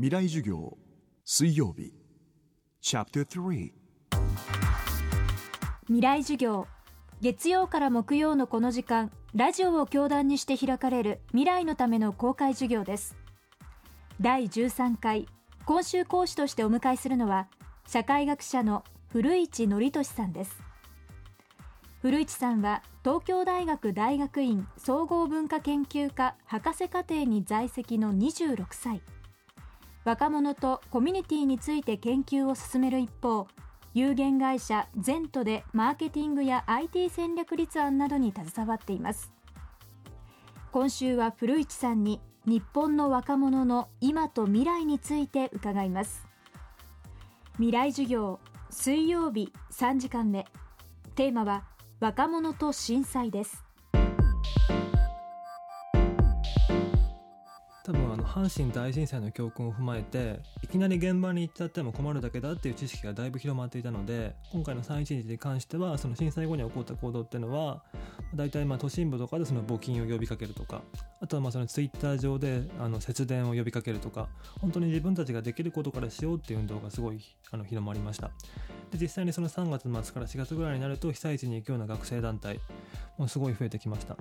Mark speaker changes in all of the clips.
Speaker 1: 未来授業水曜日。チャプター
Speaker 2: 未来授業。月曜から木曜のこの時間ラジオを教壇にして開かれる未来のための公開授業です。第13回今週講師としてお迎えするのは社会学者の古市憲寿さんです。古市さんは東京大学大学院総合文化研究科博士課程に在籍の26歳。若者とコミュニティについて研究を進める一方有限会社ゼントでマーケティングや IT 戦略立案などに携わっています。今週は古市さんに日本の若者の今と未来について伺います。未来授業水曜日3時間目。テーマは若者と震災です。
Speaker 3: 多分あの阪神大震災の教訓を踏まえていきなり現場に行っちゃっても困るだけだっていう知識がだいぶ広まっていたので今回の311に関してはその震災後に起こった行動っていうのは大体まあ都心部とかでその募金を呼びかけるとかあとはまあそのツイッター上であの節電を呼びかけるとか本当に自分たちができることからしようっていう運動がすごいあの広まりました。で実際にその3月末から4月ぐらいになると被災地に行くような学生団体もすごい増えてきました。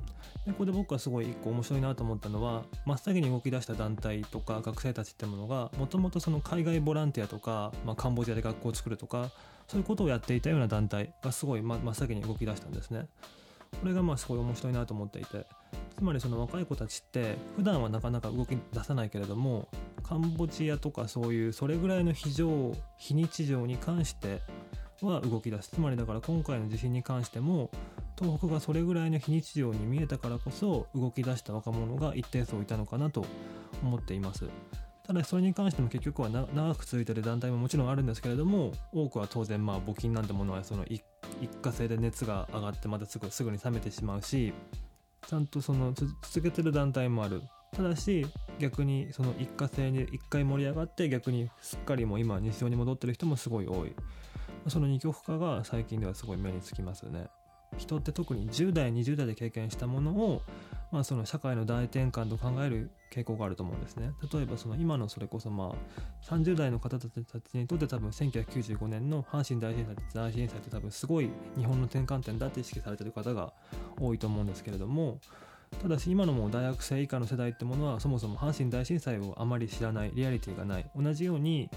Speaker 3: でここで僕はすごい一個面白いなと思ったのは真っ先に動き出出した団体とか学生たちってものがもともとその海外ボランティアとか、まあ、カンボジアで学校を作るとかそういうことをやっていたような団体がすごい真っ先に動き出したんですね。これがまあすごい面白いなと思っていてつまりその若い子たちって普段はなかなか動き出さないけれどもカンボジアとかそういうそれぐらいの非常非日常に関しては動き出すつまりだから今回の地震に関しても東北がそれぐらいの非日常に見えたからこそ動き出した若者が一定数いたのかなと思っています。ただそれに関しても結局は長く続いてる団体ももちろんあるんですけれども多くは当然まあ募金なんてものはその一過性で熱が上がってまたすぐすぐに冷めてしまうしちゃんとその続けてる団体もある。ただし逆にその一過性に一回盛り上がって逆にすっかりもう今日常に戻ってる人もすごい多い。その二極化が最近ではすごい目につきますよね。人って特に10代20代で経験したものを、まあ、その社会の大転換と考える傾向があると思うんですね。例えばその今のそれこそまあ30代の方たちにとって多分1995年の阪神大震災大震災って多分すごい日本の転換点だって意識されてる方が多いと思うんですけれどもただし今のも大学生以下の世代ってものはそもそも阪神大震災をあまり知らないリアリティがない。同じように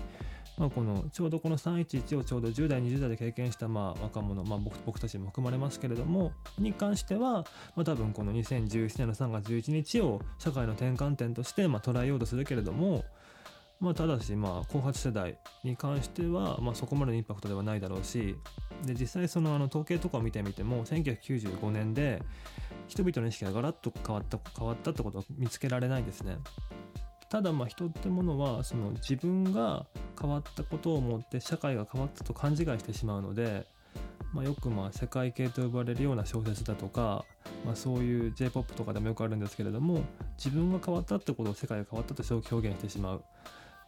Speaker 3: まあ、このちょうどこの311をちょうど10代20代で経験したまあ若者、まあ僕、僕たちも含まれますけれどもに関しては、まあ、多分この2017年の3月11日を社会の転換点としてまあ捉えようとするけれども、まあ、ただしまあ後発世代に関してはまあそこまでのインパクトではないだろうしで実際そのあの統計とかを見てみても1995年で人々の意識がガラッと変わった変わったってことは見つけられないですね。ただまあ人ってものはその自分が変わったことを思って社会が変わったと勘違いしてしまうので、まあ、よくまあ世界系と呼ばれるような小説だとか、まあ、そういう j p o p とかでもよくあるんですけれども自分が変わったってことを世界が変わったと表現してしまう。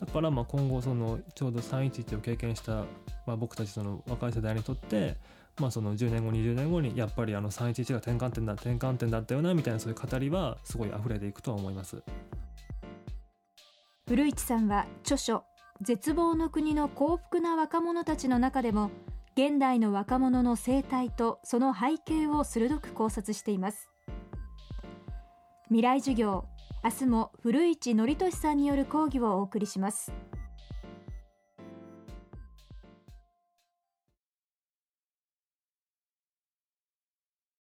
Speaker 3: だからまあ今後そのちょうど311を経験した、まあ、僕たちその若い世代にとってまあその10年後20年後にやっぱりあの311が転換点だ転換点だったよなみたいなそういう語りはすごい溢れていくとは思います。
Speaker 2: 古市さんは著書絶望の国の幸福な若者たちの中でも現代の若者の生態とその背景を鋭く考察しています。未来授業明日も古市憲寿さんによる講義をお送りします。